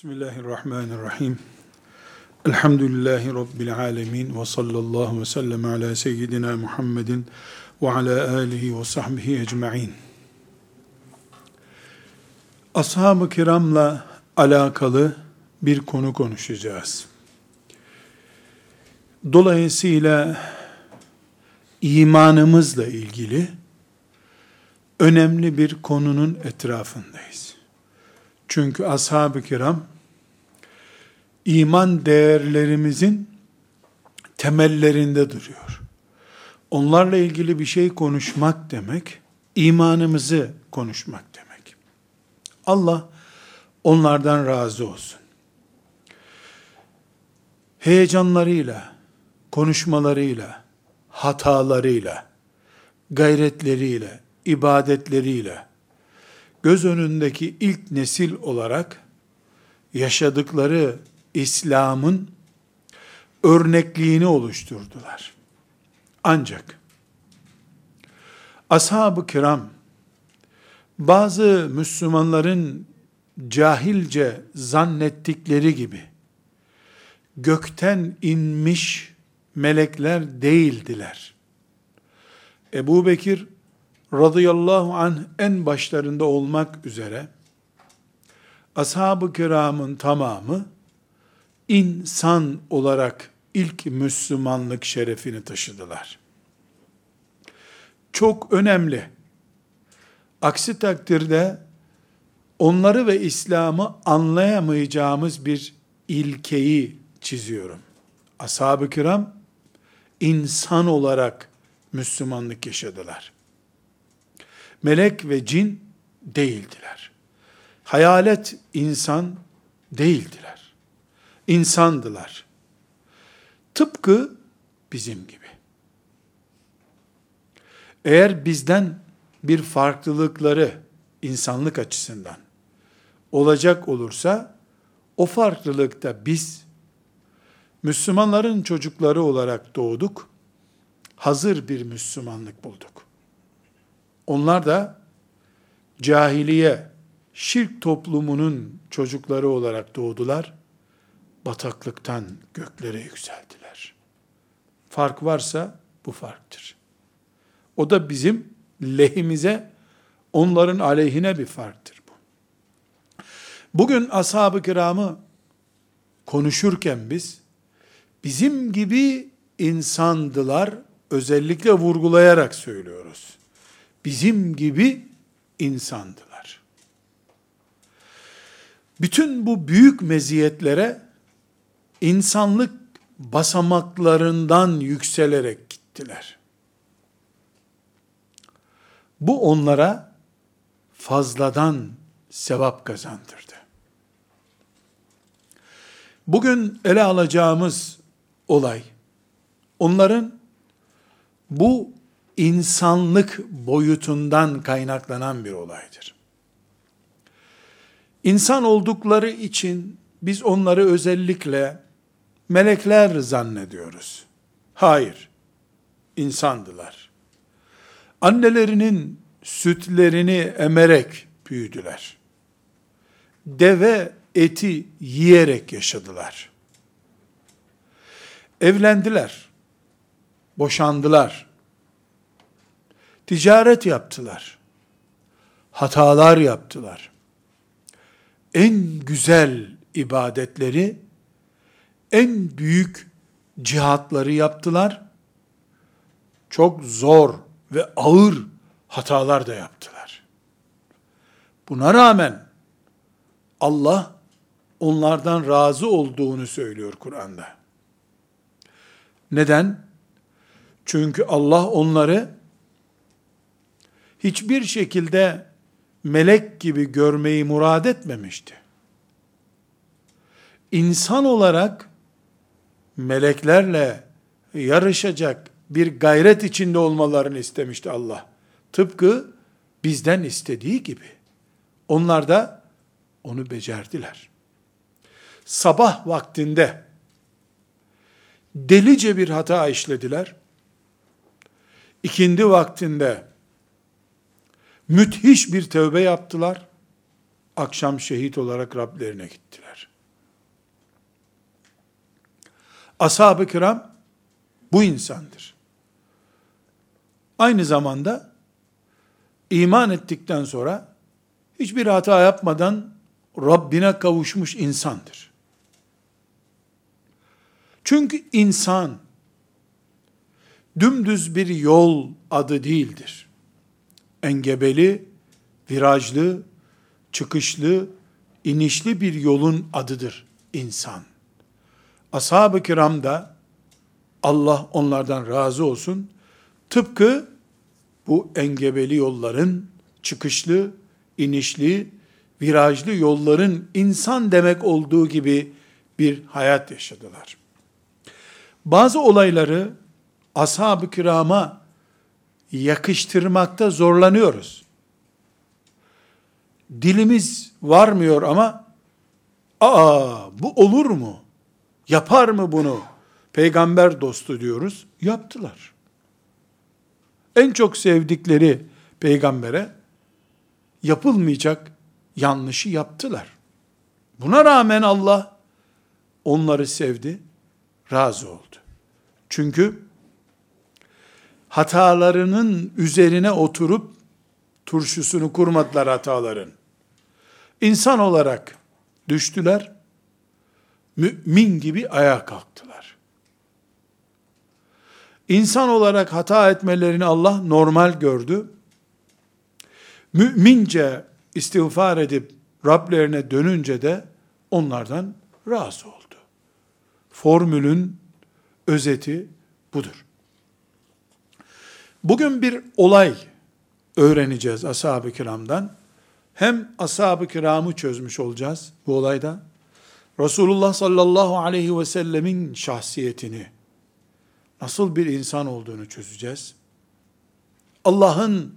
Bismillahirrahmanirrahim. Elhamdülillahi Rabbil alemin ve sallallahu ve sellem ala seyyidina Muhammedin ve ala alihi ve sahbihi ecma'in. Ashab-ı kiramla alakalı bir konu konuşacağız. Dolayısıyla imanımızla ilgili önemli bir konunun etrafındayız. Çünkü ashab-ı kiram iman değerlerimizin temellerinde duruyor. Onlarla ilgili bir şey konuşmak demek, imanımızı konuşmak demek. Allah onlardan razı olsun. Heyecanlarıyla, konuşmalarıyla, hatalarıyla, gayretleriyle, ibadetleriyle, göz önündeki ilk nesil olarak yaşadıkları İslam'ın örnekliğini oluşturdular. Ancak ashab-ı kiram bazı Müslümanların cahilce zannettikleri gibi gökten inmiş melekler değildiler. Ebu Bekir radıyallahu anh en başlarında olmak üzere ashab-ı kiramın tamamı insan olarak ilk Müslümanlık şerefini taşıdılar. Çok önemli. Aksi takdirde onları ve İslam'ı anlayamayacağımız bir ilkeyi çiziyorum. Ashab-ı kiram insan olarak Müslümanlık yaşadılar. Melek ve cin değildiler. Hayalet insan değildiler. İnsandılar. Tıpkı bizim gibi. Eğer bizden bir farklılıkları insanlık açısından olacak olursa o farklılıkta biz Müslümanların çocukları olarak doğduk. Hazır bir Müslümanlık bulduk. Onlar da cahiliye, şirk toplumunun çocukları olarak doğdular. Bataklıktan göklere yükseldiler. Fark varsa bu farktır. O da bizim lehimize, onların aleyhine bir farktır bu. Bugün ashab-ı kiramı konuşurken biz, bizim gibi insandılar, özellikle vurgulayarak söylüyoruz. Bizim gibi insandılar. Bütün bu büyük meziyetlere insanlık basamaklarından yükselerek gittiler. Bu onlara fazladan sevap kazandırdı. Bugün ele alacağımız olay, onların bu insanlık boyutundan kaynaklanan bir olaydır. İnsan oldukları için biz onları özellikle melekler zannediyoruz. Hayır, insandılar. Annelerinin sütlerini emerek büyüdüler. Deve eti yiyerek yaşadılar. Evlendiler. Boşandılar. Ticaret yaptılar. Hatalar yaptılar. En güzel ibadetleri, en büyük cihatları yaptılar. Çok zor ve ağır hatalar da yaptılar. Buna rağmen Allah onlardan razı olduğunu söylüyor Kur'an'da. Neden? Çünkü Allah onları hiçbir şekilde melek gibi görmeyi murad etmemişti. İnsan olarak meleklerle yarışacak bir gayret içinde olmalarını istemişti Allah. Tıpkı bizden istediği gibi. Onlar da onu becerdiler. Sabah vaktinde delice bir hata işlediler. İkindi vaktinde müthiş bir tövbe yaptılar. akşam şehit olarak Rablerine gittiler. Ashab-ı kiram bu insandır. Aynı zamanda iman ettikten sonra hiçbir hata yapmadan Rabbine kavuşmuş insandır. Çünkü insan dümdüz bir yol adı değildir. Engebeli, virajlı, çıkışlı, inişli bir yolun adıdır insan. Ashab-ı kiram da Allah onlardan razı olsun. Tıpkı bu engebeli yolların, çıkışlı, inişli, virajlı yolların insan demek olduğu gibi bir hayat yaşadılar. Bazı olayları ashab-ı kirama yakıştırmakta zorlanıyoruz. Dilimiz varmıyor ama aa bu olur mu? Yapar mı bunu? Peygamber dostu diyoruz. Yaptılar. En çok sevdikleri peygambere yapılmayacak yanlışı yaptılar. Buna rağmen Allah onları sevdi, razı oldu. Çünkü hatalarının üzerine oturup turşusunu kurmadılar hataların. İnsan olarak düştüler, mümin gibi ayağa kalktılar. İnsan olarak hata etmelerini Allah normal gördü. Mümince istiğfar edip Rablerine dönünce de onlardan razı oldu. Formülün özeti budur. Bugün bir olay öğreneceğiz ashab-ı kiramdan. Hem ashab-ı kiramı çözmüş olacağız bu olayda. Resulullah sallallahu aleyhi ve sellemin şahsiyetini, nasıl bir insan olduğunu çözeceğiz. Allah'ın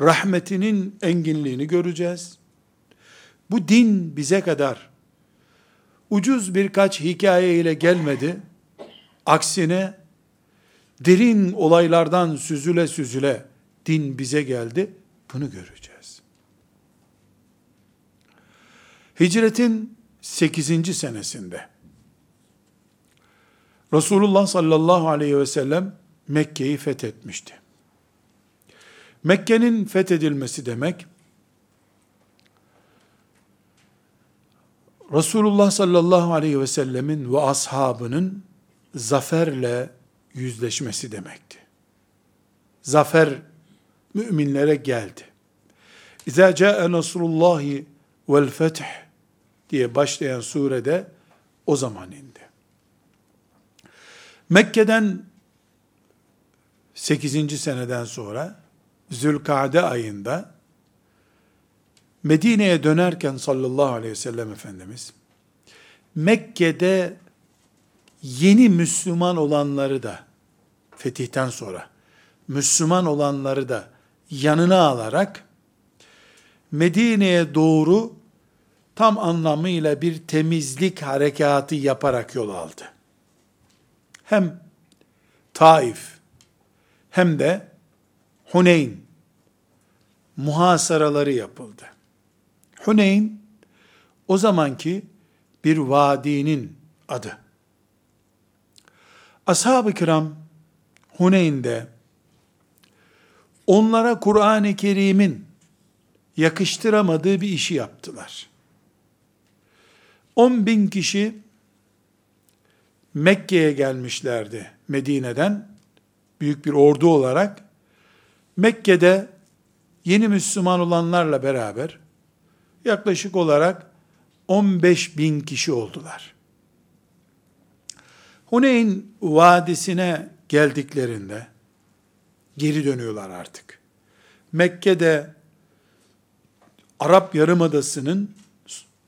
rahmetinin enginliğini göreceğiz. Bu din bize kadar ucuz birkaç hikaye ile gelmedi. Aksine derin olaylardan süzüle süzüle din bize geldi. Bunu göreceğiz. Hicretin 8. senesinde Resulullah sallallahu aleyhi ve sellem Mekke'yi fethetmişti. Mekke'nin fethedilmesi demek, Resulullah sallallahu aleyhi ve sellemin ve ashabının zaferle yüzleşmesi demekti. Zafer müminlere geldi. İza ca'e nasrullahi vel feth diye başlayan surede o zaman indi. Mekke'den 8. seneden sonra Zülkade ayında Medine'ye dönerken sallallahu aleyhi ve sellem Efendimiz Mekke'de yeni Müslüman olanları da fetihten sonra Müslüman olanları da yanına alarak Medine'ye doğru tam anlamıyla bir temizlik harekatı yaparak yol aldı. Hem Taif hem de Huneyn muhasaraları yapıldı. Huneyn o zamanki bir vadinin adı. Ashab-ı kiram Huneyn'de onlara Kur'an-ı Kerim'in yakıştıramadığı bir işi yaptılar. 10 bin kişi Mekke'ye gelmişlerdi Medine'den büyük bir ordu olarak Mekke'de yeni Müslüman olanlarla beraber yaklaşık olarak 15 bin kişi oldular. Huneyn Vadisi'ne geldiklerinde geri dönüyorlar artık. Mekke'de Arap Yarımadası'nın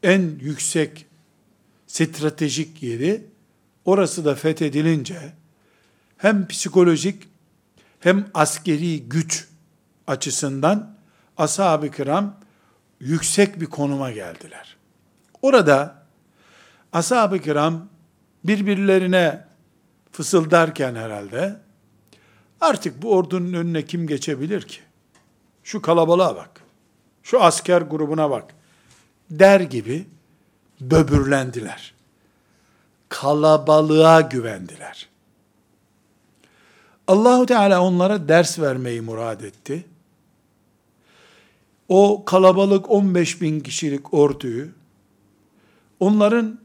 en yüksek stratejik yeri orası da fethedilince hem psikolojik hem askeri güç açısından ashab-ı kiram yüksek bir konuma geldiler. Orada ashab-ı kiram birbirlerine fısıldarken herhalde artık bu ordunun önüne kim geçebilir ki? Şu kalabalığa bak. Şu asker grubuna bak. der gibi böbürlendiler. Kalabalığa güvendiler. Allahu Teala onlara ders vermeyi murad etti. O kalabalık 15 bin kişilik orduyu onların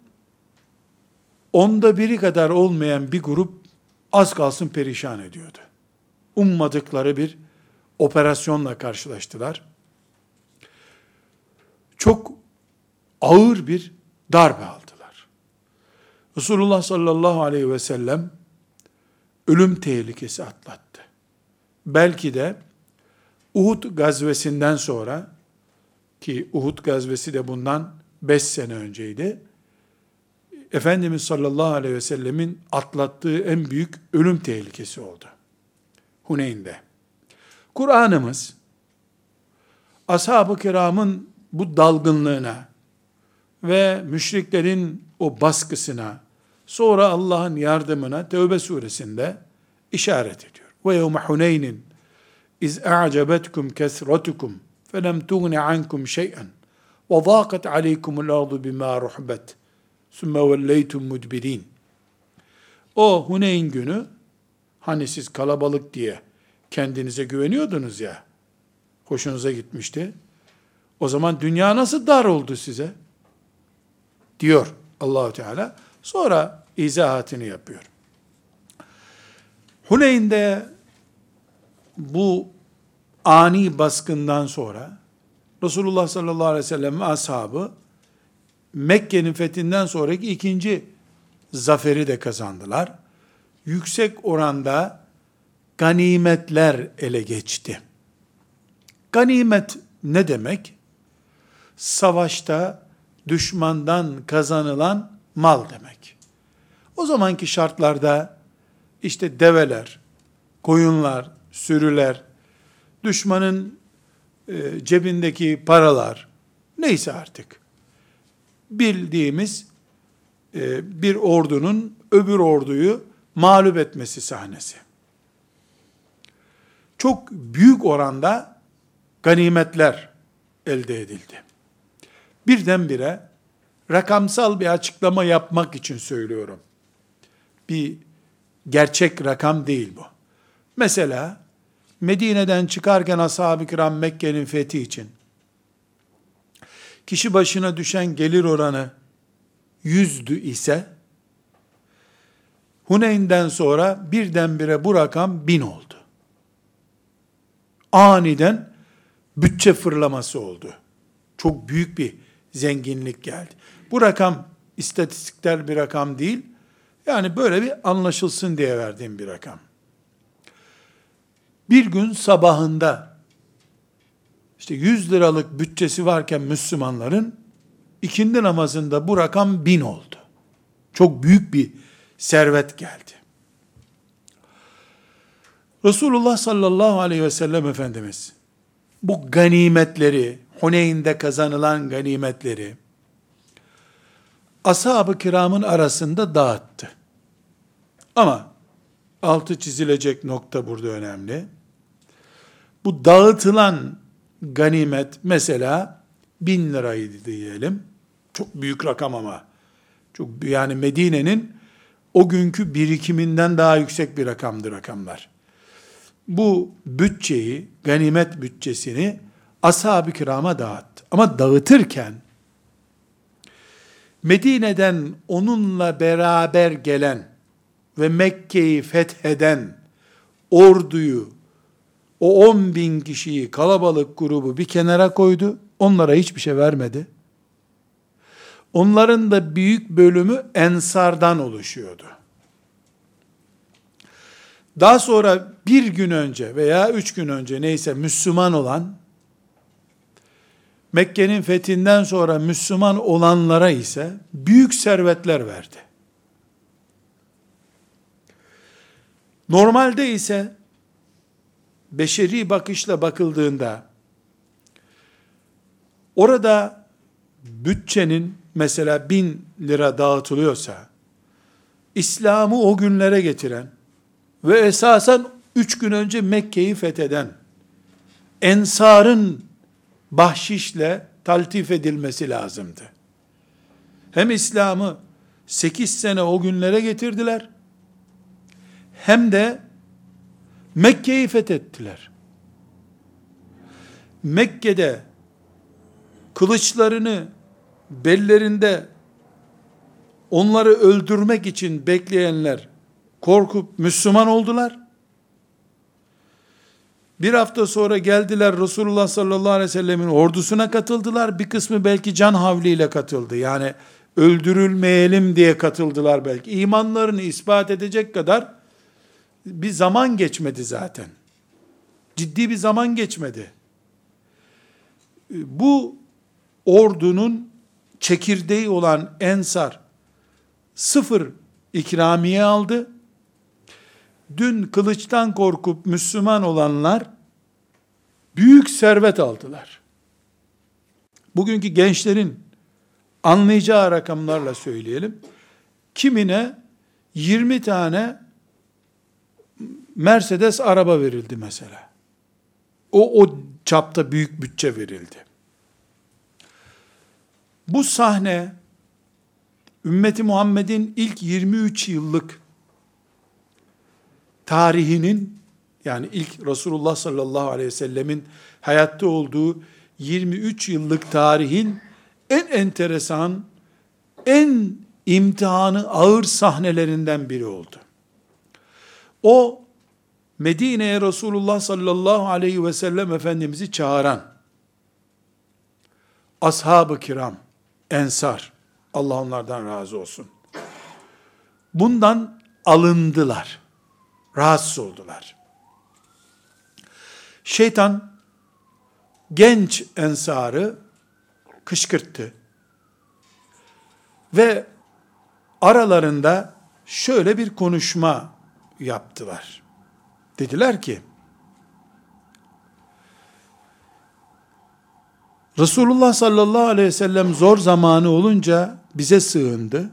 onda biri kadar olmayan bir grup az kalsın perişan ediyordu. Ummadıkları bir operasyonla karşılaştılar. Çok ağır bir darbe aldılar. Resulullah sallallahu aleyhi ve sellem ölüm tehlikesi atlattı. Belki de Uhud gazvesinden sonra ki Uhud gazvesi de bundan 5 sene önceydi. Efendimiz sallallahu aleyhi ve sellemin atlattığı en büyük ölüm tehlikesi oldu. Huneyn'de. Kur'an'ımız ashab-ı kiramın bu dalgınlığına ve müşriklerin o baskısına sonra Allah'ın yardımına Tevbe suresinde işaret ediyor. Ve yevme Huneynin iz a'cebetkum kesretukum felem tuğni ankum şey'en ve zâkat aleykumul ardu bima ruhbet sümme velleytum mudbirin. O Huneyn günü hani siz kalabalık diye kendinize güveniyordunuz ya hoşunuza gitmişti. O zaman dünya nasıl dar oldu size? Diyor Allahu Teala. Sonra izahatını yapıyor. Huneyn'de bu ani baskından sonra Resulullah sallallahu aleyhi ve sellem ve ashabı Mekke'nin fethinden sonraki ikinci zaferi de kazandılar. Yüksek oranda ganimetler ele geçti. Ganimet ne demek? Savaşta düşmandan kazanılan mal demek. O zamanki şartlarda işte develer, koyunlar, sürüler, düşmanın e, cebindeki paralar, neyse artık. Bildiğimiz e, bir ordunun öbür orduyu mağlup etmesi sahnesi. Çok büyük oranda ganimetler elde edildi. Birdenbire rakamsal bir açıklama yapmak için söylüyorum. Bir gerçek rakam değil bu. Mesela Medine'den çıkarken ashab-ı kiram Mekke'nin fethi için kişi başına düşen gelir oranı yüzdü ise Huneyn'den sonra birdenbire bu rakam bin oldu. Aniden bütçe fırlaması oldu. Çok büyük bir zenginlik geldi. Bu rakam istatistiksel bir rakam değil. Yani böyle bir anlaşılsın diye verdiğim bir rakam. Bir gün sabahında işte 100 liralık bütçesi varken Müslümanların ikindi namazında bu rakam bin oldu. Çok büyük bir servet geldi. Resulullah sallallahu aleyhi ve sellem Efendimiz bu ganimetleri, Huneyn'de kazanılan ganimetleri ashab-ı kiramın arasında dağıttı. Ama altı çizilecek nokta burada önemli. Bu dağıtılan ganimet mesela bin liraydı diyelim. Çok büyük rakam ama. Çok yani Medine'nin o günkü birikiminden daha yüksek bir rakamdır rakamlar. Bu bütçeyi, ganimet bütçesini ashab-ı kirama dağıttı. Ama dağıtırken Medine'den onunla beraber gelen ve Mekke'yi fetheden orduyu, o 10 bin kişiyi, kalabalık grubu bir kenara koydu. Onlara hiçbir şey vermedi. Onların da büyük bölümü ensardan oluşuyordu. Daha sonra bir gün önce veya üç gün önce neyse Müslüman olan, Mekke'nin fethinden sonra Müslüman olanlara ise büyük servetler verdi. Normalde ise beşeri bakışla bakıldığında orada bütçenin mesela bin lira dağıtılıyorsa İslam'ı o günlere getiren ve esasen üç gün önce Mekke'yi fetheden ensarın bahşişle taltif edilmesi lazımdı. Hem İslam'ı 8 sene o günlere getirdiler, hem de Mekke'yi fethettiler. Mekke'de kılıçlarını bellerinde onları öldürmek için bekleyenler korkup Müslüman oldular. Bir hafta sonra geldiler Resulullah sallallahu aleyhi ve sellemin ordusuna katıldılar. Bir kısmı belki can havliyle katıldı. Yani öldürülmeyelim diye katıldılar belki. İmanlarını ispat edecek kadar bir zaman geçmedi zaten. Ciddi bir zaman geçmedi. Bu ordunun çekirdeği olan Ensar sıfır ikramiye aldı. Dün kılıçtan korkup Müslüman olanlar büyük servet aldılar. Bugünkü gençlerin anlayacağı rakamlarla söyleyelim. Kimine 20 tane Mercedes araba verildi mesela. O, o çapta büyük bütçe verildi. Bu sahne, ümmeti Muhammed'in ilk 23 yıllık tarihinin, yani ilk Resulullah sallallahu aleyhi ve sellemin hayatta olduğu 23 yıllık tarihin en enteresan, en imtihanı ağır sahnelerinden biri oldu. O Medine'ye Resulullah sallallahu aleyhi ve sellem Efendimiz'i çağıran ashab-ı kiram, ensar, Allah onlardan razı olsun. Bundan alındılar. Rahatsız oldular. Şeytan genç ensarı kışkırttı. Ve aralarında şöyle bir konuşma yaptılar. Dediler ki, Resulullah sallallahu aleyhi ve sellem zor zamanı olunca bize sığındı.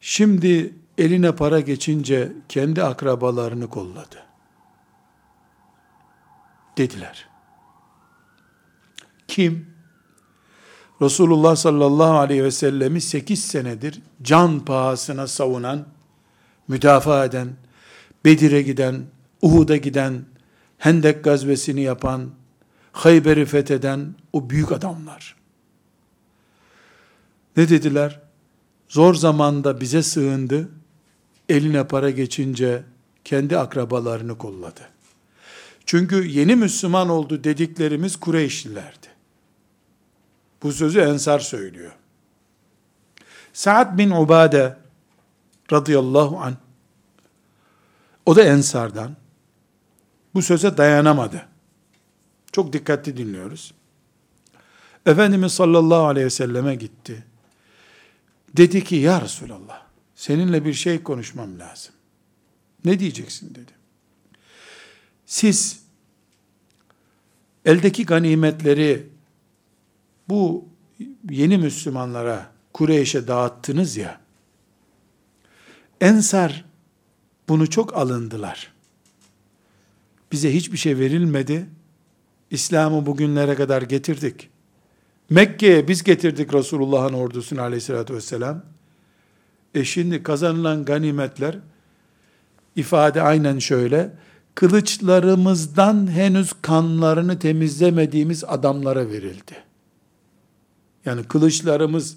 Şimdi eline para geçince kendi akrabalarını kolladı. Dediler. Kim? Resulullah sallallahu aleyhi ve sellemi 8 senedir can pahasına savunan, müdafaa eden, Bedir'e giden, Uhud'a giden, Hendek gazvesini yapan, Hayber'i fetheden o büyük adamlar. Ne dediler? Zor zamanda bize sığındı, eline para geçince kendi akrabalarını kolladı. Çünkü yeni Müslüman oldu dediklerimiz Kureyşlilerdi. Bu sözü Ensar söylüyor. Sa'd bin Ubade radıyallahu an o da Ensardan bu söze dayanamadı. Çok dikkatli dinliyoruz. Efendimiz sallallahu aleyhi ve selleme gitti. Dedi ki ya Resulallah seninle bir şey konuşmam lazım. Ne diyeceksin dedi. Siz eldeki ganimetleri bu yeni Müslümanlara, Kureyş'e dağıttınız ya, Ensar bunu çok alındılar. Bize hiçbir şey verilmedi. İslam'ı bugünlere kadar getirdik. Mekke'ye biz getirdik Resulullah'ın ordusunu aleyhissalatü vesselam. E şimdi kazanılan ganimetler, ifade aynen şöyle, kılıçlarımızdan henüz kanlarını temizlemediğimiz adamlara verildi. Yani kılıçlarımız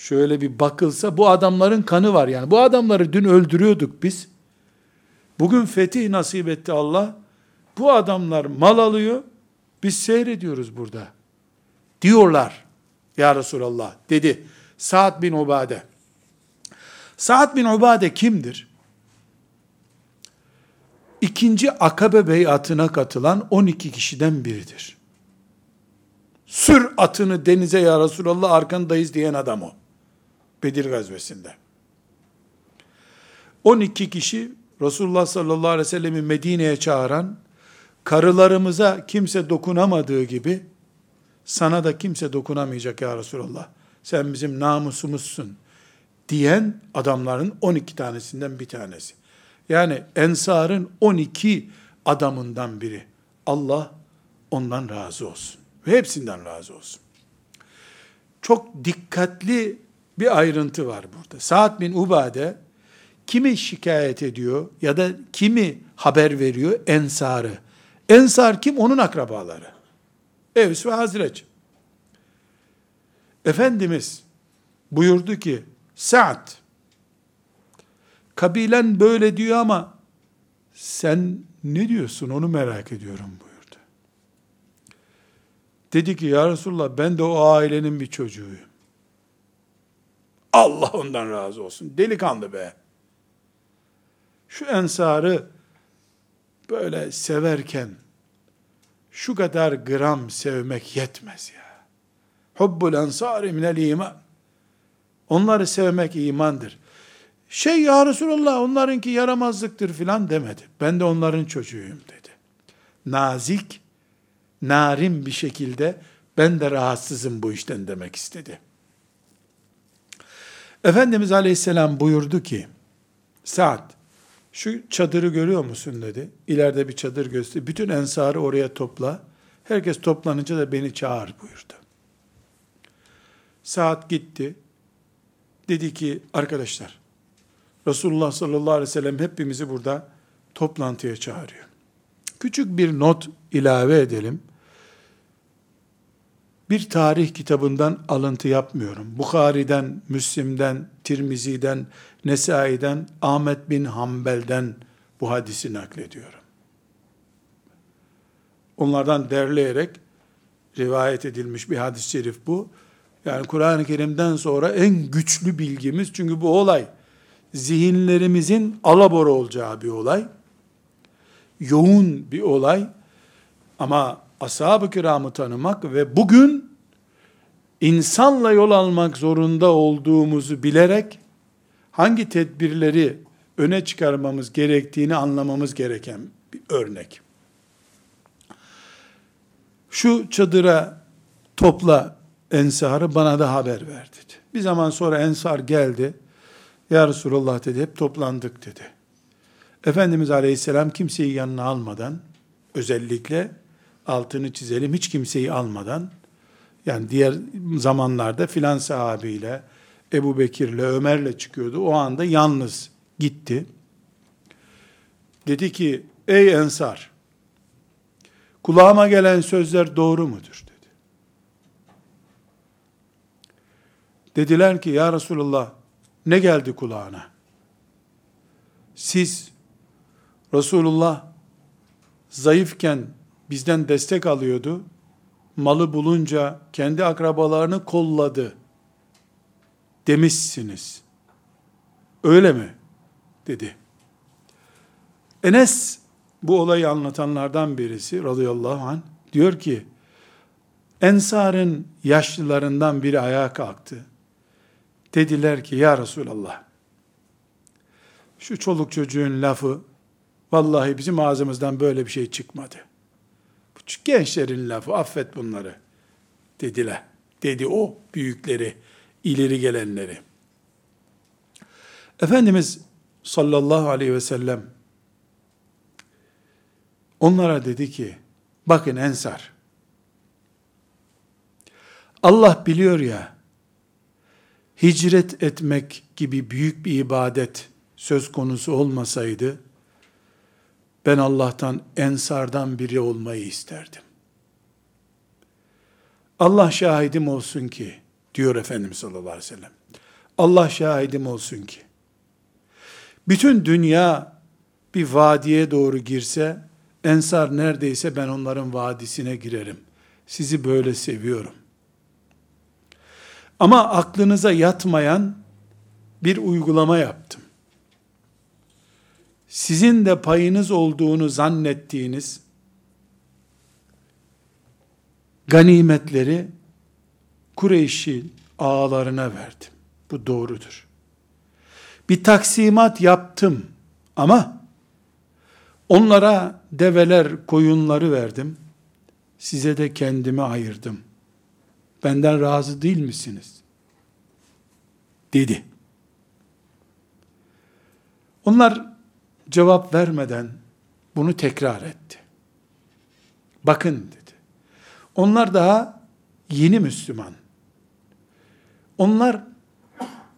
şöyle bir bakılsa bu adamların kanı var yani. Bu adamları dün öldürüyorduk biz. Bugün fetih nasip etti Allah. Bu adamlar mal alıyor. Biz seyrediyoruz burada. Diyorlar. Ya Resulallah dedi. Sa'd bin Ubade. Sa'd bin Ubade kimdir? İkinci Akabe beyatına katılan 12 kişiden biridir. Sür atını denize ya Resulallah arkandayız diyen adam o. Bedir gazvesinde. 12 kişi Resulullah sallallahu aleyhi ve sellem'i Medine'ye çağıran, karılarımıza kimse dokunamadığı gibi, sana da kimse dokunamayacak ya Resulallah. Sen bizim namusumuzsun diyen adamların 12 tanesinden bir tanesi. Yani Ensar'ın 12 adamından biri. Allah ondan razı olsun. Hepsinden razı olsun. Çok dikkatli bir ayrıntı var burada. Sa'd bin Ubade kimi şikayet ediyor ya da kimi haber veriyor? Ensarı. Ensar kim? Onun akrabaları. Evs ve Hazreç. Efendimiz buyurdu ki Sa'd kabilen böyle diyor ama sen ne diyorsun onu merak ediyorum buyurdu. Dedi ki ya Resulullah ben de o ailenin bir çocuğuyum. Allah ondan razı olsun. Delikanlı be. Şu ensarı böyle severken şu kadar gram sevmek yetmez ya. Hubbul ensari minel iman. Onları sevmek imandır. Şey ya Resulallah onlarınki yaramazlıktır filan demedi. Ben de onların çocuğuyum dedi. Nazik, narin bir şekilde ben de rahatsızım bu işten demek istedi. Efendimiz Aleyhisselam buyurdu ki, Saat, şu çadırı görüyor musun dedi. İleride bir çadır gösterdi. Bütün ensarı oraya topla. Herkes toplanınca da beni çağır buyurdu. Saat gitti. Dedi ki arkadaşlar Resulullah sallallahu aleyhi ve sellem hepimizi burada toplantıya çağırıyor. Küçük bir not ilave edelim. Bir tarih kitabından alıntı yapmıyorum. Bukhari'den, Müslim'den, Tirmizi'den, Nesai'den, Ahmet bin Hanbel'den bu hadisi naklediyorum. Onlardan derleyerek rivayet edilmiş bir hadis-i şerif bu. Yani Kur'an-ı Kerim'den sonra en güçlü bilgimiz çünkü bu olay zihinlerimizin alabora olacağı bir olay. Yoğun bir olay. Ama ashab-ı kiramı tanımak ve bugün insanla yol almak zorunda olduğumuzu bilerek hangi tedbirleri öne çıkarmamız gerektiğini anlamamız gereken bir örnek. Şu çadıra topla ensarı bana da haber ver dedi. Bir zaman sonra ensar geldi. Ya Resulullah dedi hep toplandık dedi. Efendimiz Aleyhisselam kimseyi yanına almadan özellikle altını çizelim hiç kimseyi almadan yani diğer zamanlarda filan sahabiyle Ebu Bekir'le Ömer'le çıkıyordu. O anda yalnız gitti. Dedi ki ey ensar kulağıma gelen sözler doğru mudur dedi. Dediler ki ya Resulullah ne geldi kulağına? Siz Resulullah zayıfken bizden destek alıyordu. Malı bulunca kendi akrabalarını kolladı demişsiniz. Öyle mi? dedi. Enes bu olayı anlatanlardan birisi radıyallahu anh diyor ki Ensar'ın yaşlılarından biri ayağa kalktı. Dediler ki ya Resulallah şu çoluk çocuğun lafı vallahi bizim ağzımızdan böyle bir şey çıkmadı. Bu gençlerin lafı affet bunları dediler. Dedi o büyükleri, ileri gelenleri. Efendimiz sallallahu aleyhi ve sellem onlara dedi ki bakın ensar Allah biliyor ya hicret etmek gibi büyük bir ibadet söz konusu olmasaydı, ben Allah'tan ensardan biri olmayı isterdim. Allah şahidim olsun ki, diyor Efendimiz sallallahu aleyhi ve sellem. Allah şahidim olsun ki, bütün dünya bir vadiye doğru girse, ensar neredeyse ben onların vadisine girerim. Sizi böyle seviyorum. Ama aklınıza yatmayan bir uygulama yaptım. Sizin de payınız olduğunu zannettiğiniz ganimetleri Kureyş'in ağalarına verdim. Bu doğrudur. Bir taksimat yaptım ama onlara develer, koyunları verdim. Size de kendimi ayırdım. Benden razı değil misiniz? Dedi. Onlar cevap vermeden bunu tekrar etti. Bakın dedi. Onlar daha yeni Müslüman. Onlar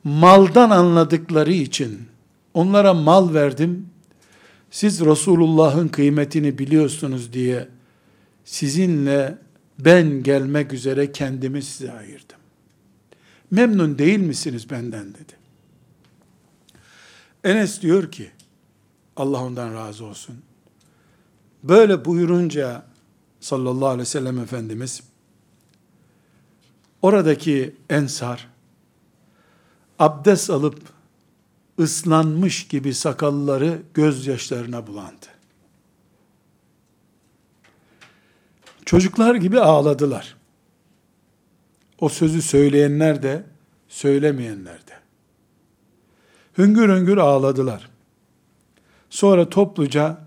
maldan anladıkları için onlara mal verdim. Siz Resulullah'ın kıymetini biliyorsunuz diye sizinle ben gelmek üzere kendimi size ayırdım. Memnun değil misiniz benden dedi. Enes diyor ki, Allah ondan razı olsun. Böyle buyurunca sallallahu aleyhi ve sellem Efendimiz, oradaki ensar, abdest alıp ıslanmış gibi sakalları gözyaşlarına bulandı. Çocuklar gibi ağladılar. O sözü söyleyenler de, söylemeyenler de. Hüngür hüngür ağladılar. Sonra topluca,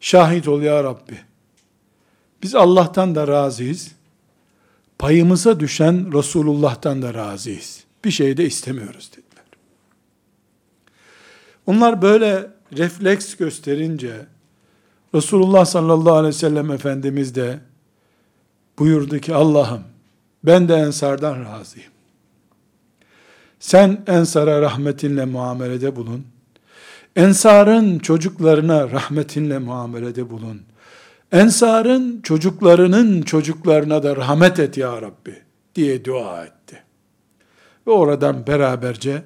şahit ol ya Rabbi. Biz Allah'tan da razıyız. Payımıza düşen Resulullah'tan da razıyız. Bir şey de istemiyoruz dediler. Onlar böyle refleks gösterince Resulullah sallallahu aleyhi ve sellem Efendimiz de buyurdu ki Allah'ım ben de ensardan razıyım. Sen ensara rahmetinle muamelede bulun. Ensarın çocuklarına rahmetinle muamelede bulun. Ensarın çocuklarının çocuklarına da rahmet et ya Rabbi diye dua etti. Ve oradan beraberce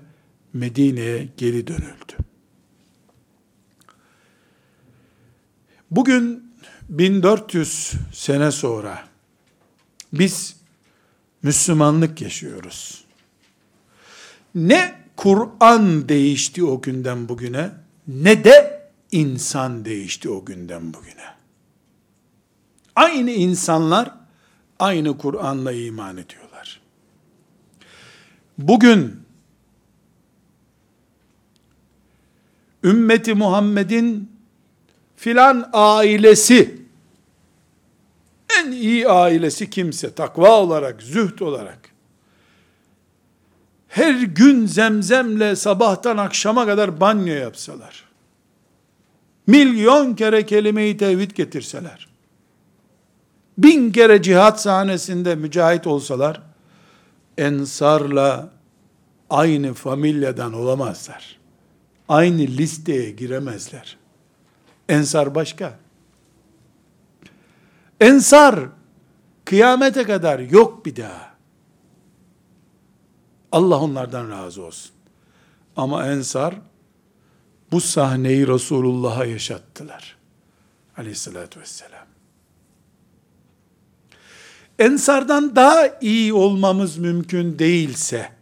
Medine'ye geri dönüldü. Bugün 1400 sene sonra biz Müslümanlık yaşıyoruz. Ne Kur'an değişti o günden bugüne ne de insan değişti o günden bugüne. Aynı insanlar aynı Kur'an'la iman ediyorlar. Bugün ümmeti Muhammed'in filan ailesi en iyi ailesi kimse takva olarak, zühd olarak her gün zemzemle sabahtan akşama kadar banyo yapsalar, milyon kere kelime-i tevhid getirseler, bin kere cihat sahnesinde mücahit olsalar, ensarla aynı familyadan olamazlar. Aynı listeye giremezler. Ensar başka. Ensar kıyamete kadar yok bir daha. Allah onlardan razı olsun. Ama Ensar bu sahneyi Resulullah'a yaşattılar. Aleyhissalatü vesselam. Ensardan daha iyi olmamız mümkün değilse,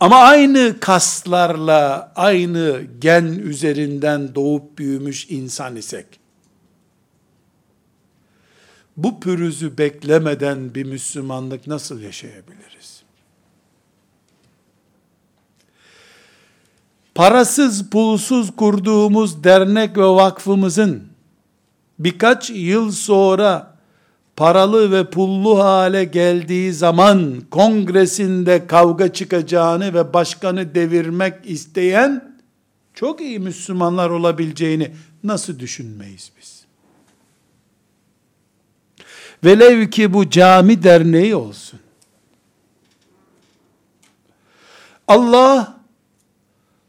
ama aynı kaslarla, aynı gen üzerinden doğup büyümüş insan isek, bu pürüzü beklemeden bir Müslümanlık nasıl yaşayabiliriz? Parasız, pulsuz kurduğumuz dernek ve vakfımızın birkaç yıl sonra paralı ve pullu hale geldiği zaman kongresinde kavga çıkacağını ve başkanı devirmek isteyen çok iyi Müslümanlar olabileceğini nasıl düşünmeyiz biz? Velev ki bu cami derneği olsun. Allah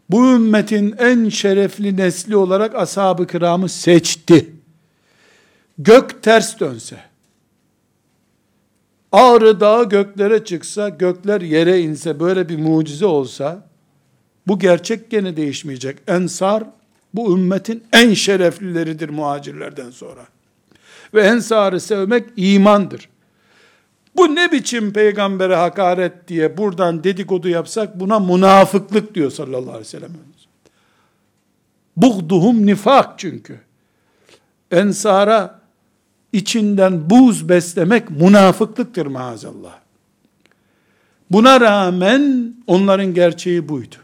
bu ümmetin en şerefli nesli olarak ashab-ı kiramı seçti. Gök ters dönse, Ağrı dağı göklere çıksa, gökler yere inse, böyle bir mucize olsa, bu gerçek gene değişmeyecek. Ensar, bu ümmetin en şereflileridir muhacirlerden sonra. Ve ensarı sevmek imandır. Bu ne biçim peygambere hakaret diye buradan dedikodu yapsak buna münafıklık diyor sallallahu aleyhi ve sellem. Buğduhum nifak çünkü. Ensara içinden buz beslemek münafıklıktır maazallah. Buna rağmen onların gerçeği buydu.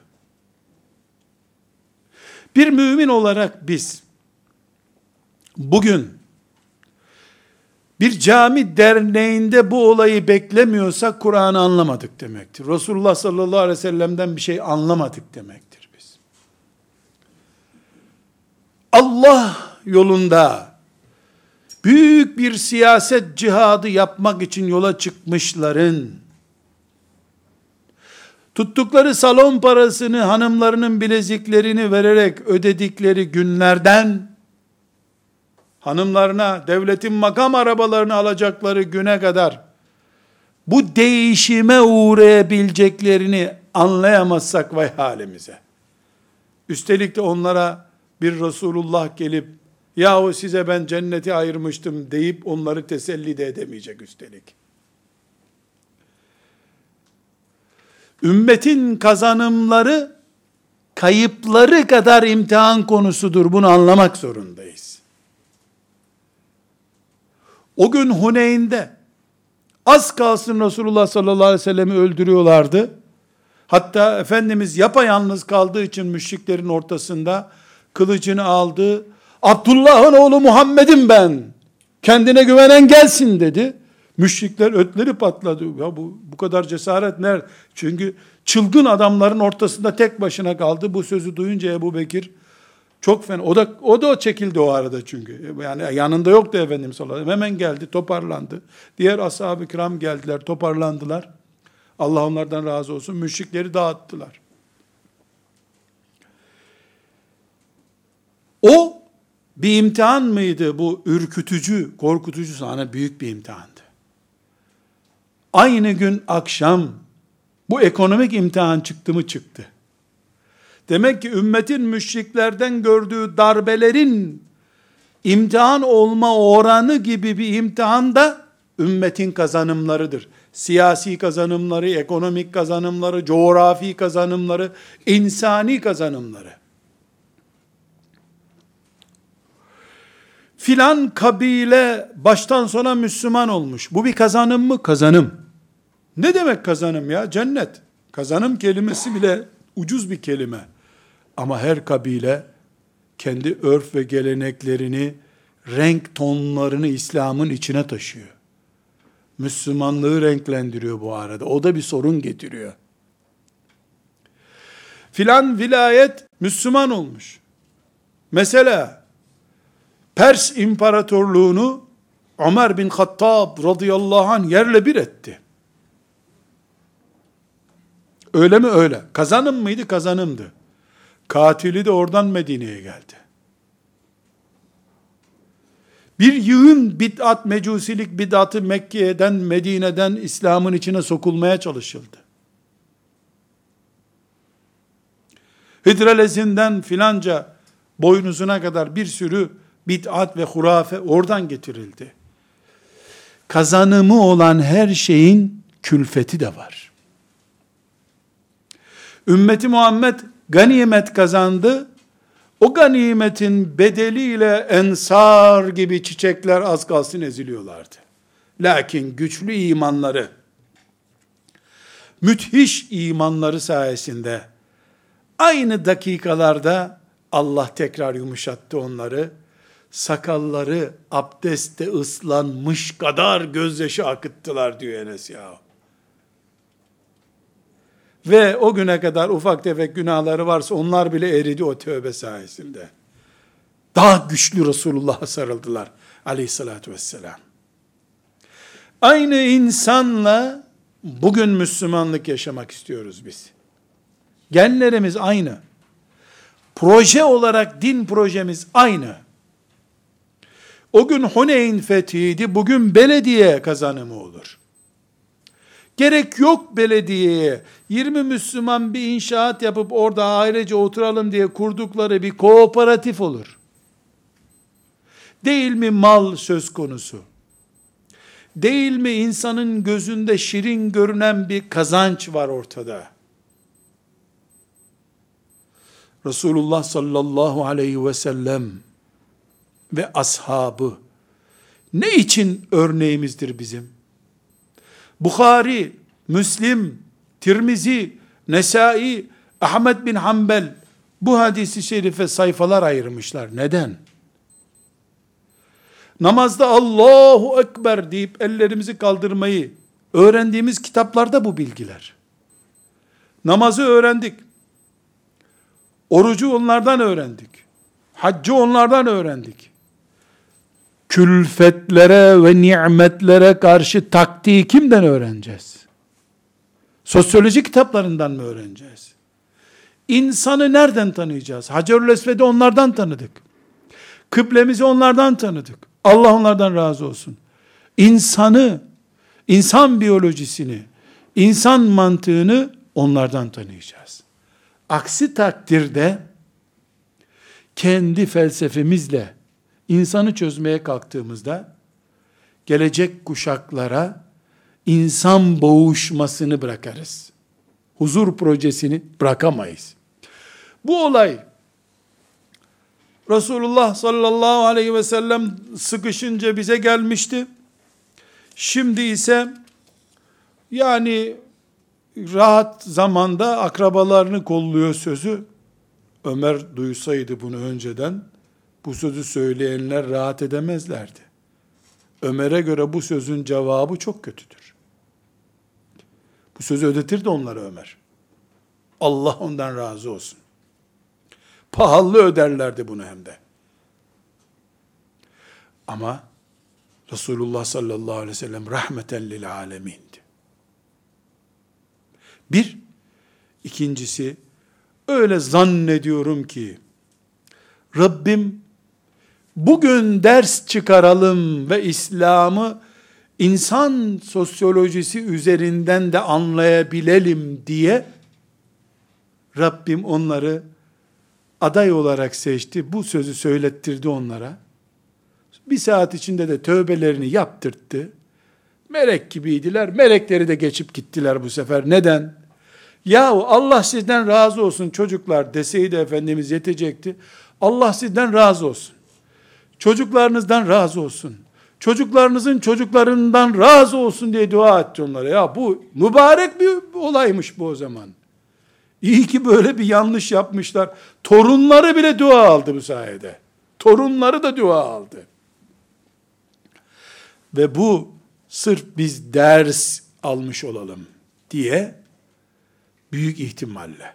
Bir mümin olarak biz bugün bir cami derneğinde bu olayı beklemiyorsak Kur'an'ı anlamadık demektir. Resulullah sallallahu aleyhi ve sellem'den bir şey anlamadık demektir biz. Allah yolunda büyük bir siyaset cihadı yapmak için yola çıkmışların, tuttukları salon parasını hanımlarının bileziklerini vererek ödedikleri günlerden, hanımlarına devletin makam arabalarını alacakları güne kadar, bu değişime uğrayabileceklerini anlayamazsak vay halimize. Üstelik de onlara bir Resulullah gelip, yahu size ben cenneti ayırmıştım deyip onları teselli de edemeyecek üstelik. Ümmetin kazanımları, kayıpları kadar imtihan konusudur. Bunu anlamak zorundayız. O gün Huneyn'de, az kalsın Resulullah sallallahu aleyhi ve sellem'i öldürüyorlardı. Hatta Efendimiz yapayalnız kaldığı için müşriklerin ortasında kılıcını aldı. Abdullah'ın oğlu Muhammed'im ben. Kendine güvenen gelsin dedi. Müşrikler ötleri patladı. Ya bu, bu kadar cesaret nerede? Çünkü çılgın adamların ortasında tek başına kaldı. Bu sözü duyunca Ebu Bekir çok fena. O da, o da çekildi o arada çünkü. Yani yanında yoktu Efendimiz sallallahu aleyhi. Hemen geldi, toparlandı. Diğer ashab-ı kiram geldiler, toparlandılar. Allah onlardan razı olsun. Müşrikleri dağıttılar. O bir imtihan mıydı bu ürkütücü, korkutucu sana büyük bir imtihandı. Aynı gün akşam bu ekonomik imtihan çıktı mı çıktı. Demek ki ümmetin müşriklerden gördüğü darbelerin imtihan olma oranı gibi bir imtihan da ümmetin kazanımlarıdır. Siyasi kazanımları, ekonomik kazanımları, coğrafi kazanımları, insani kazanımları. Filan kabile baştan sona Müslüman olmuş. Bu bir kazanım mı? Kazanım. Ne demek kazanım ya? Cennet. Kazanım kelimesi bile ucuz bir kelime. Ama her kabile kendi örf ve geleneklerini, renk tonlarını İslam'ın içine taşıyor. Müslümanlığı renklendiriyor bu arada. O da bir sorun getiriyor. Filan vilayet Müslüman olmuş. Mesela Pers İmparatorluğunu Ömer bin Hattab radıyallahu anh yerle bir etti. Öyle mi? Öyle. Kazanım mıydı? Kazanımdı. Katili de oradan Medine'ye geldi. Bir yığın bid'at, mecusilik bid'atı Mekke'den, Medine'den İslam'ın içine sokulmaya çalışıldı. Hidrelezinden filanca boynuzuna kadar bir sürü bid'at ve hurafe oradan getirildi. Kazanımı olan her şeyin külfeti de var. Ümmeti Muhammed ganimet kazandı. O ganimetin bedeliyle ensar gibi çiçekler az kalsın eziliyorlardı. Lakin güçlü imanları, müthiş imanları sayesinde aynı dakikalarda Allah tekrar yumuşattı onları. Sakalları abdestte ıslanmış kadar gözyaşı akıttılar diyor Enes ya. Ve o güne kadar ufak tefek günahları varsa onlar bile eridi o tövbe sayesinde. Daha güçlü Resulullah'a sarıldılar aleyhissalatü vesselam. Aynı insanla bugün Müslümanlık yaşamak istiyoruz biz. Genlerimiz aynı. Proje olarak din projemiz aynı. O gün Huneyn fethiydi, bugün belediye kazanımı olur. Gerek yok belediyeye 20 Müslüman bir inşaat yapıp orada ailece oturalım diye kurdukları bir kooperatif olur. Değil mi mal söz konusu? Değil mi insanın gözünde şirin görünen bir kazanç var ortada? Resulullah sallallahu aleyhi ve sellem ve ashabı ne için örneğimizdir bizim? Bukhari, Müslim, Tirmizi, Nesai, Ahmet bin Hanbel bu hadisi şerife sayfalar ayırmışlar. Neden? Namazda Allahu Ekber deyip ellerimizi kaldırmayı öğrendiğimiz kitaplarda bu bilgiler. Namazı öğrendik. Orucu onlardan öğrendik. Haccı onlardan öğrendik. Külfetlere ve nimetlere karşı taktiği kimden öğreneceğiz? Sosyoloji kitaplarından mı öğreneceğiz? İnsanı nereden tanıyacağız? Hacerül Esved'i onlardan tanıdık. Kıblemizi onlardan tanıdık. Allah onlardan razı olsun. İnsanı, insan biyolojisini, insan mantığını onlardan tanıyacağız. Aksi takdirde kendi felsefemizle insanı çözmeye kalktığımızda gelecek kuşaklara insan boğuşmasını bırakarız. Huzur projesini bırakamayız. Bu olay Resulullah sallallahu aleyhi ve sellem sıkışınca bize gelmişti. Şimdi ise yani rahat zamanda akrabalarını kolluyor sözü. Ömer duysaydı bunu önceden bu sözü söyleyenler rahat edemezlerdi. Ömer'e göre bu sözün cevabı çok kötüdür. Bu sözü ödetirdi onlara Ömer. Allah ondan razı olsun. Pahalı öderlerdi bunu hem de. Ama Resulullah sallallahu aleyhi ve sellem rahmeten lil alemindi. Bir, ikincisi, öyle zannediyorum ki, Rabbim, bugün ders çıkaralım ve İslam'ı insan sosyolojisi üzerinden de anlayabilelim diye, Rabbim onları aday olarak seçti. Bu sözü söylettirdi onlara. Bir saat içinde de tövbelerini yaptırttı. Melek gibiydiler. Melekleri de geçip gittiler bu sefer. Neden? Yahu Allah sizden razı olsun çocuklar deseydi Efendimiz yetecekti. Allah sizden razı olsun. Çocuklarınızdan razı olsun. Çocuklarınızın çocuklarından razı olsun diye dua etti onlara. Ya bu mübarek bir olaymış bu o zaman. İyi ki böyle bir yanlış yapmışlar. Torunları bile dua aldı bu sayede. Torunları da dua aldı. Ve bu sırf biz ders almış olalım diye büyük ihtimalle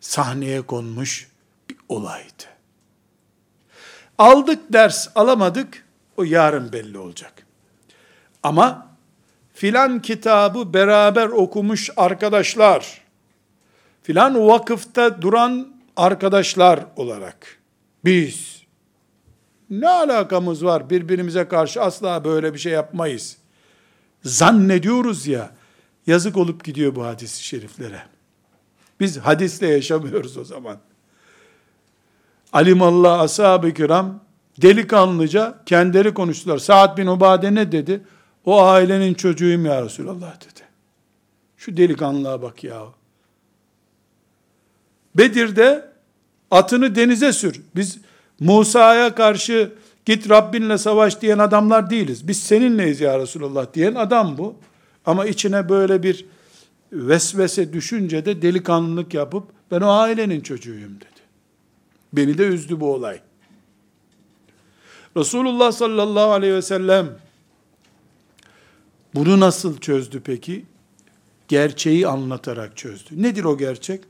sahneye konmuş bir olaydı. Aldık ders alamadık o yarın belli olacak. Ama filan kitabı beraber okumuş arkadaşlar filan vakıfta duran arkadaşlar olarak biz ne alakamız var birbirimize karşı asla böyle bir şey yapmayız. Zannediyoruz ya yazık olup gidiyor bu hadis-i şeriflere. Biz hadisle yaşamıyoruz o zaman. Alimallah ashab-ı kiram delikanlıca kendileri konuştular. Sa'd bin Ubade ne dedi? O ailenin çocuğuyum ya Resulallah dedi. Şu delikanlığa bak ya. Bedir'de atını denize sür. Biz Musa'ya karşı git Rabbinle savaş diyen adamlar değiliz. Biz seninleyiz ya Resulallah diyen adam bu. Ama içine böyle bir vesvese düşünce de delikanlılık yapıp ben o ailenin çocuğuyum dedi. Beni de üzdü bu olay. Resulullah sallallahu aleyhi ve sellem bunu nasıl çözdü peki? Gerçeği anlatarak çözdü. Nedir o gerçek?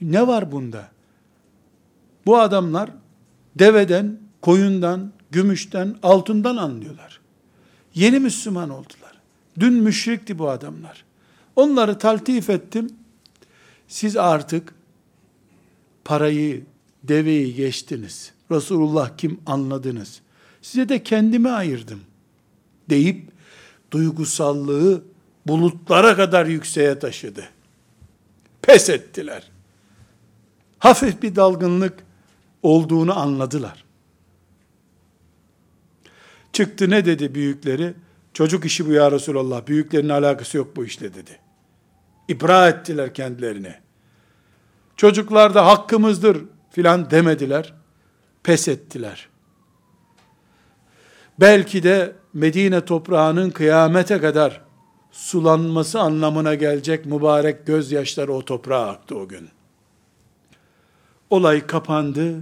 Ne var bunda? Bu adamlar deveden, koyundan, gümüşten, altından anlıyorlar. Yeni Müslüman oldular. Dün müşrikti bu adamlar. Onları taltif ettim. Siz artık parayı, deveyi geçtiniz. Resulullah kim anladınız. Size de kendimi ayırdım. Deyip duygusallığı bulutlara kadar yükseğe taşıdı. Pes ettiler hafif bir dalgınlık olduğunu anladılar. Çıktı ne dedi büyükleri? Çocuk işi bu ya Resulallah. Büyüklerin alakası yok bu işle dedi. İbra ettiler kendilerini. Çocuklar da hakkımızdır filan demediler. Pes ettiler. Belki de Medine toprağının kıyamete kadar sulanması anlamına gelecek mübarek gözyaşları o toprağa aktı o gün. Olay kapandı.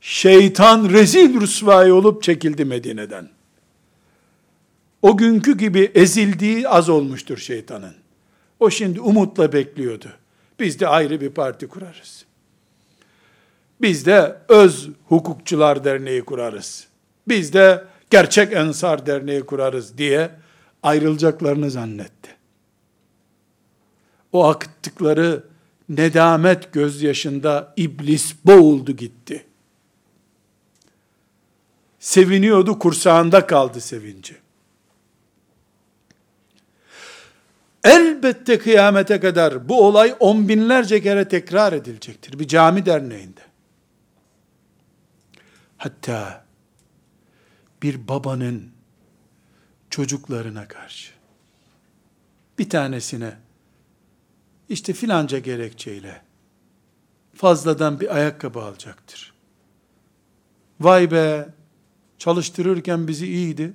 Şeytan rezil rüsvay olup çekildi Medine'den. O günkü gibi ezildiği az olmuştur şeytanın. O şimdi umutla bekliyordu. Biz de ayrı bir parti kurarız. Biz de öz hukukçular derneği kurarız. Biz de gerçek ensar derneği kurarız diye ayrılacaklarını zannetti. O akıttıkları nedamet gözyaşında iblis boğuldu gitti. Seviniyordu, kursağında kaldı sevinci. Elbette kıyamete kadar bu olay on binlerce kere tekrar edilecektir. Bir cami derneğinde. Hatta bir babanın çocuklarına karşı bir tanesine işte filanca gerekçeyle fazladan bir ayakkabı alacaktır. Vay be çalıştırırken bizi iyiydi.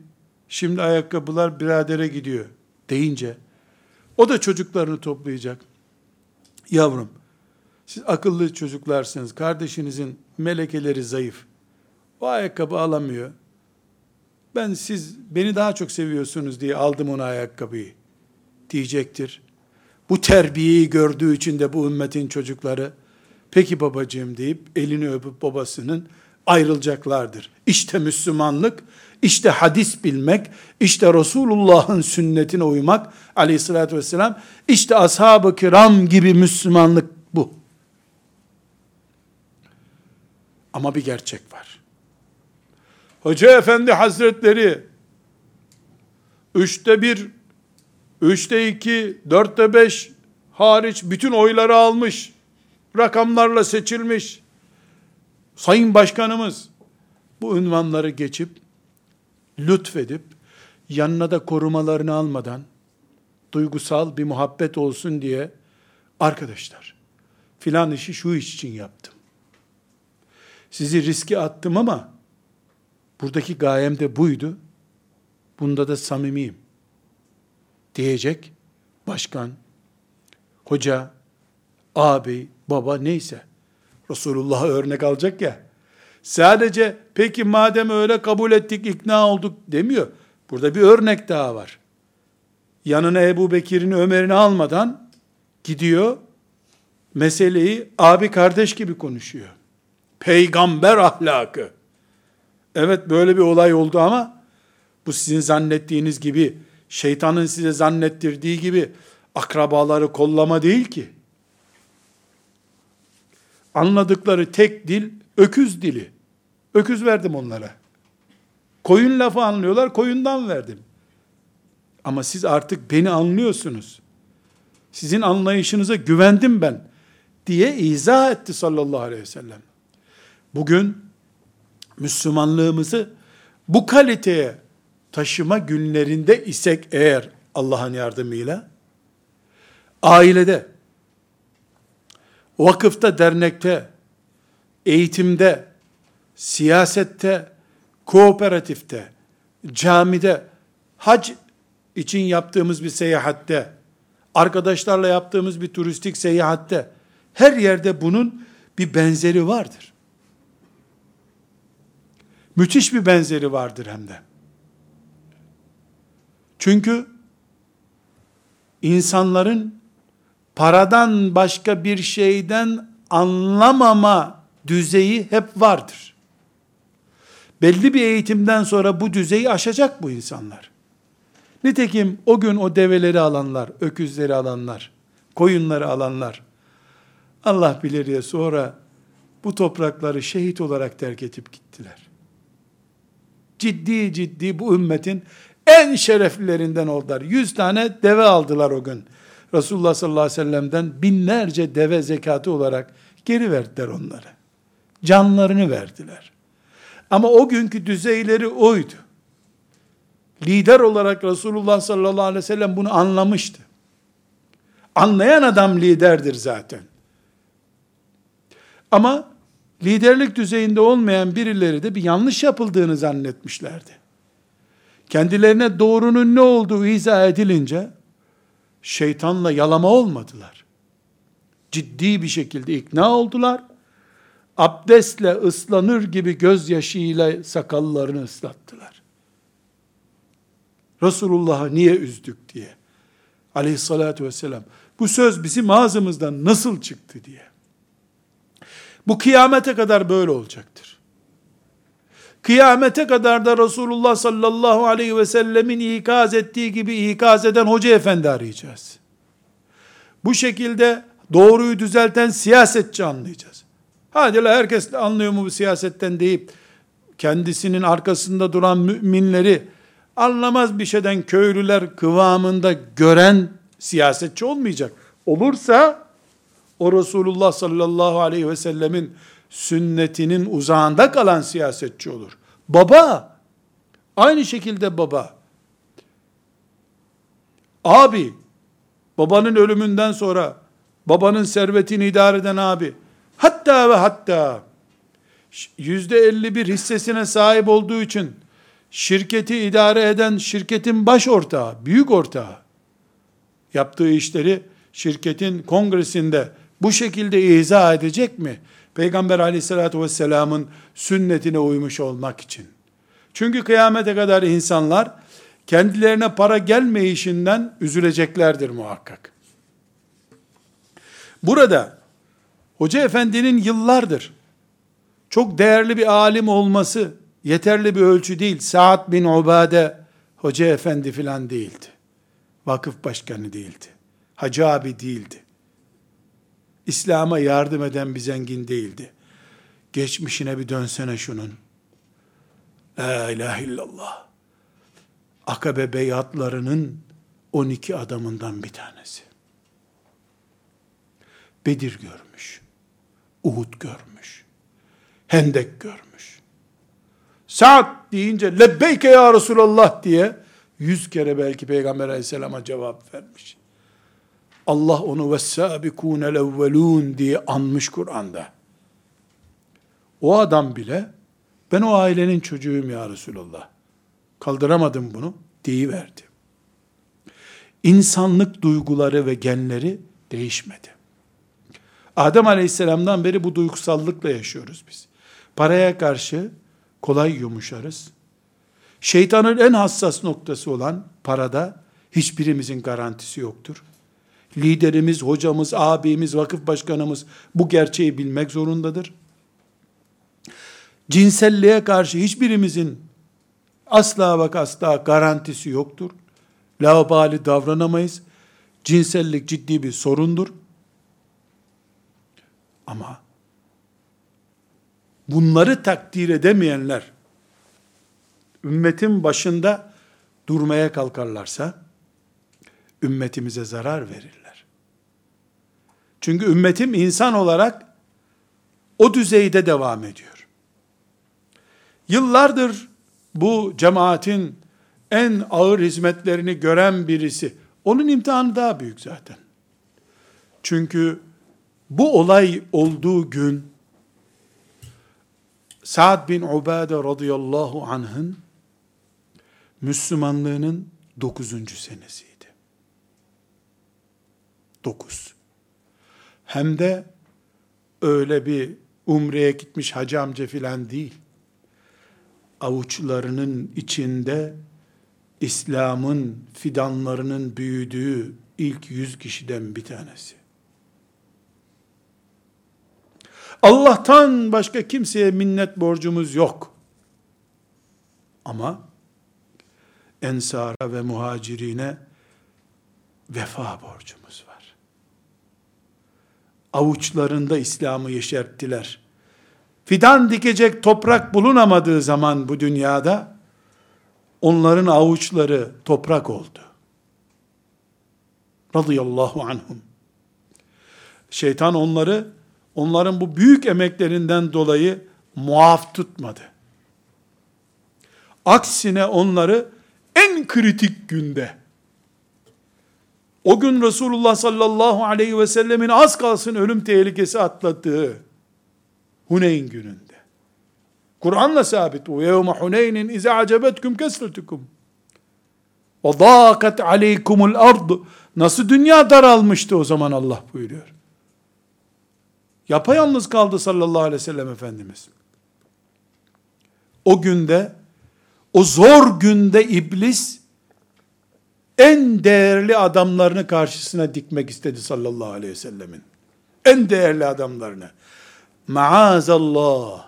Şimdi ayakkabılar biradere gidiyor deyince o da çocuklarını toplayacak. Yavrum, siz akıllı çocuklarsınız. Kardeşinizin melekeleri zayıf. O ayakkabı alamıyor. Ben siz beni daha çok seviyorsunuz diye aldım ona ayakkabıyı diyecektir. Bu terbiyeyi gördüğü için de bu ümmetin çocukları peki babacığım deyip elini öpüp babasının ayrılacaklardır. İşte Müslümanlık, işte hadis bilmek, işte Resulullah'ın sünnetine uymak aleyhissalatü vesselam, işte ashab-ı kiram gibi Müslümanlık bu. Ama bir gerçek var. Hoca efendi hazretleri, üçte bir, üçte iki, dörtte beş hariç bütün oyları almış, rakamlarla seçilmiş, Sayın Başkanımız bu ünvanları geçip lütfedip yanına da korumalarını almadan duygusal bir muhabbet olsun diye arkadaşlar filan işi şu iş için yaptım. Sizi riske attım ama buradaki gayem de buydu. Bunda da samimiyim. Diyecek başkan, hoca, abi, baba neyse Resulullah'a örnek alacak ya. Sadece peki madem öyle kabul ettik, ikna olduk demiyor. Burada bir örnek daha var. Yanına Ebu Bekir'ini, Ömer'ini almadan gidiyor, meseleyi abi kardeş gibi konuşuyor. Peygamber ahlakı. Evet böyle bir olay oldu ama bu sizin zannettiğiniz gibi şeytanın size zannettirdiği gibi akrabaları kollama değil ki anladıkları tek dil öküz dili. Öküz verdim onlara. Koyun lafı anlıyorlar, koyundan verdim. Ama siz artık beni anlıyorsunuz. Sizin anlayışınıza güvendim ben diye izah etti sallallahu aleyhi ve sellem. Bugün Müslümanlığımızı bu kaliteye taşıma günlerinde isek eğer Allah'ın yardımıyla ailede vakıfta, dernekte, eğitimde, siyasette, kooperatifte, camide, hac için yaptığımız bir seyahatte, arkadaşlarla yaptığımız bir turistik seyahatte, her yerde bunun bir benzeri vardır. Müthiş bir benzeri vardır hem de. Çünkü insanların paradan başka bir şeyden anlamama düzeyi hep vardır. Belli bir eğitimden sonra bu düzeyi aşacak bu insanlar. Nitekim o gün o develeri alanlar, öküzleri alanlar, koyunları alanlar, Allah bilir ya sonra bu toprakları şehit olarak terk edip gittiler. Ciddi ciddi bu ümmetin en şereflilerinden oldular. Yüz tane deve aldılar o gün. Resulullah sallallahu aleyhi ve sellem'den binlerce deve zekatı olarak geri verdiler onları. Canlarını verdiler. Ama o günkü düzeyleri oydu. Lider olarak Resulullah sallallahu aleyhi ve sellem bunu anlamıştı. Anlayan adam liderdir zaten. Ama liderlik düzeyinde olmayan birileri de bir yanlış yapıldığını zannetmişlerdi. Kendilerine doğrunun ne olduğu izah edilince şeytanla yalama olmadılar. Ciddi bir şekilde ikna oldular. Abdestle ıslanır gibi gözyaşıyla sakallarını ıslattılar. Resulullah'ı niye üzdük diye. Aleyhissalatü vesselam. Bu söz bizim ağzımızdan nasıl çıktı diye. Bu kıyamete kadar böyle olacaktır. Kıyamete kadar da Resulullah sallallahu aleyhi ve sellemin ikaz ettiği gibi ikaz eden hoca efendi arayacağız. Bu şekilde doğruyu düzelten siyasetçi anlayacağız. Hadi la herkes anlıyor mu bu siyasetten deyip kendisinin arkasında duran müminleri anlamaz bir şeyden köylüler kıvamında gören siyasetçi olmayacak. Olursa o Resulullah sallallahu aleyhi ve sellemin sünnetinin uzağında kalan siyasetçi olur. Baba, aynı şekilde baba, abi, babanın ölümünden sonra, babanın servetini idare eden abi, hatta ve hatta, yüzde elli bir hissesine sahip olduğu için, şirketi idare eden şirketin baş ortağı, büyük ortağı, yaptığı işleri şirketin kongresinde bu şekilde izah edecek mi? Peygamber aleyhissalatü vesselamın sünnetine uymuş olmak için. Çünkü kıyamete kadar insanlar kendilerine para gelmeyişinden üzüleceklerdir muhakkak. Burada Hoca Efendi'nin yıllardır çok değerli bir alim olması yeterli bir ölçü değil. Saad bin Ubade Hoca Efendi filan değildi. Vakıf başkanı değildi. Hacı abi değildi. İslam'a yardım eden bir zengin değildi. Geçmişine bir dönsene şunun. La ilahe illallah. Akabe beyatlarının 12 adamından bir tanesi. Bedir görmüş. Uhud görmüş. Hendek görmüş. Saat deyince lebbeyke ya Resulallah diye yüz kere belki Peygamber aleyhisselama cevap vermiş. Allah onu vessâbikûnel evvelûn diye anmış Kur'an'da. O adam bile ben o ailenin çocuğuyum ya Resulallah. Kaldıramadım bunu deyiverdi. İnsanlık duyguları ve genleri değişmedi. Adem Aleyhisselam'dan beri bu duygusallıkla yaşıyoruz biz. Paraya karşı kolay yumuşarız. Şeytanın en hassas noktası olan parada hiçbirimizin garantisi yoktur liderimiz, hocamız, abimiz, vakıf başkanımız bu gerçeği bilmek zorundadır. Cinselliğe karşı hiçbirimizin asla bak asla garantisi yoktur. Laubali davranamayız. Cinsellik ciddi bir sorundur. Ama bunları takdir edemeyenler ümmetin başında durmaya kalkarlarsa ümmetimize zarar verirler. Çünkü ümmetim insan olarak o düzeyde devam ediyor. Yıllardır bu cemaatin en ağır hizmetlerini gören birisi, onun imtihanı daha büyük zaten. Çünkü bu olay olduğu gün, Sa'd bin Ubade radıyallahu anh'ın Müslümanlığının dokuzuncu senesi. 9. Hem de öyle bir umreye gitmiş hacı amca filan değil. Avuçlarının içinde İslam'ın fidanlarının büyüdüğü ilk yüz kişiden bir tanesi. Allah'tan başka kimseye minnet borcumuz yok. Ama ensara ve muhacirine vefa borcumuz var avuçlarında İslam'ı yeşerttiler. Fidan dikecek toprak bulunamadığı zaman bu dünyada, onların avuçları toprak oldu. Radıyallahu anhum. Şeytan onları, onların bu büyük emeklerinden dolayı muaf tutmadı. Aksine onları en kritik günde, o gün Resulullah sallallahu aleyhi ve sellemin az kalsın ölüm tehlikesi atlattığı Huneyn gününde. Kur'an'la sabit. Huneynin ize acebetkum kesretukum. Ve dâkat aleykumul ard. Nasıl dünya daralmıştı o zaman Allah buyuruyor. Yapayalnız kaldı sallallahu aleyhi ve sellem Efendimiz. O günde, o zor günde iblis, en değerli adamlarını karşısına dikmek istedi sallallahu aleyhi ve sellemin. En değerli adamlarını. Maazallah.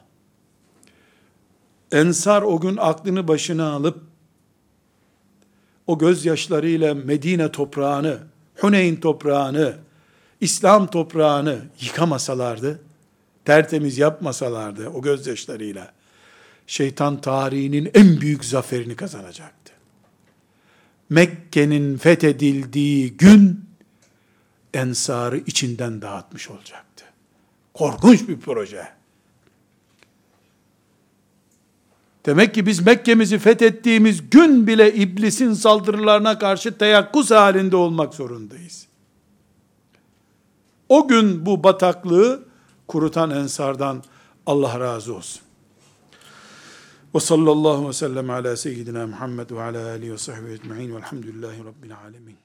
Ensar o gün aklını başına alıp o gözyaşlarıyla Medine toprağını, Huneyn toprağını, İslam toprağını yıkamasalardı, tertemiz yapmasalardı o gözyaşlarıyla, şeytan tarihinin en büyük zaferini kazanacaktı. Mekke'nin fethedildiği gün, ensarı içinden dağıtmış olacaktı. Korkunç bir proje. Demek ki biz Mekke'mizi fethettiğimiz gün bile iblisin saldırılarına karşı teyakkuz halinde olmak zorundayız. O gün bu bataklığı kurutan ensardan Allah razı olsun. Ve sallallahu ve sellem ala seyyidina Muhammed ve ala alihi ve sahbihi ecma'in velhamdülillahi rabbil alemin.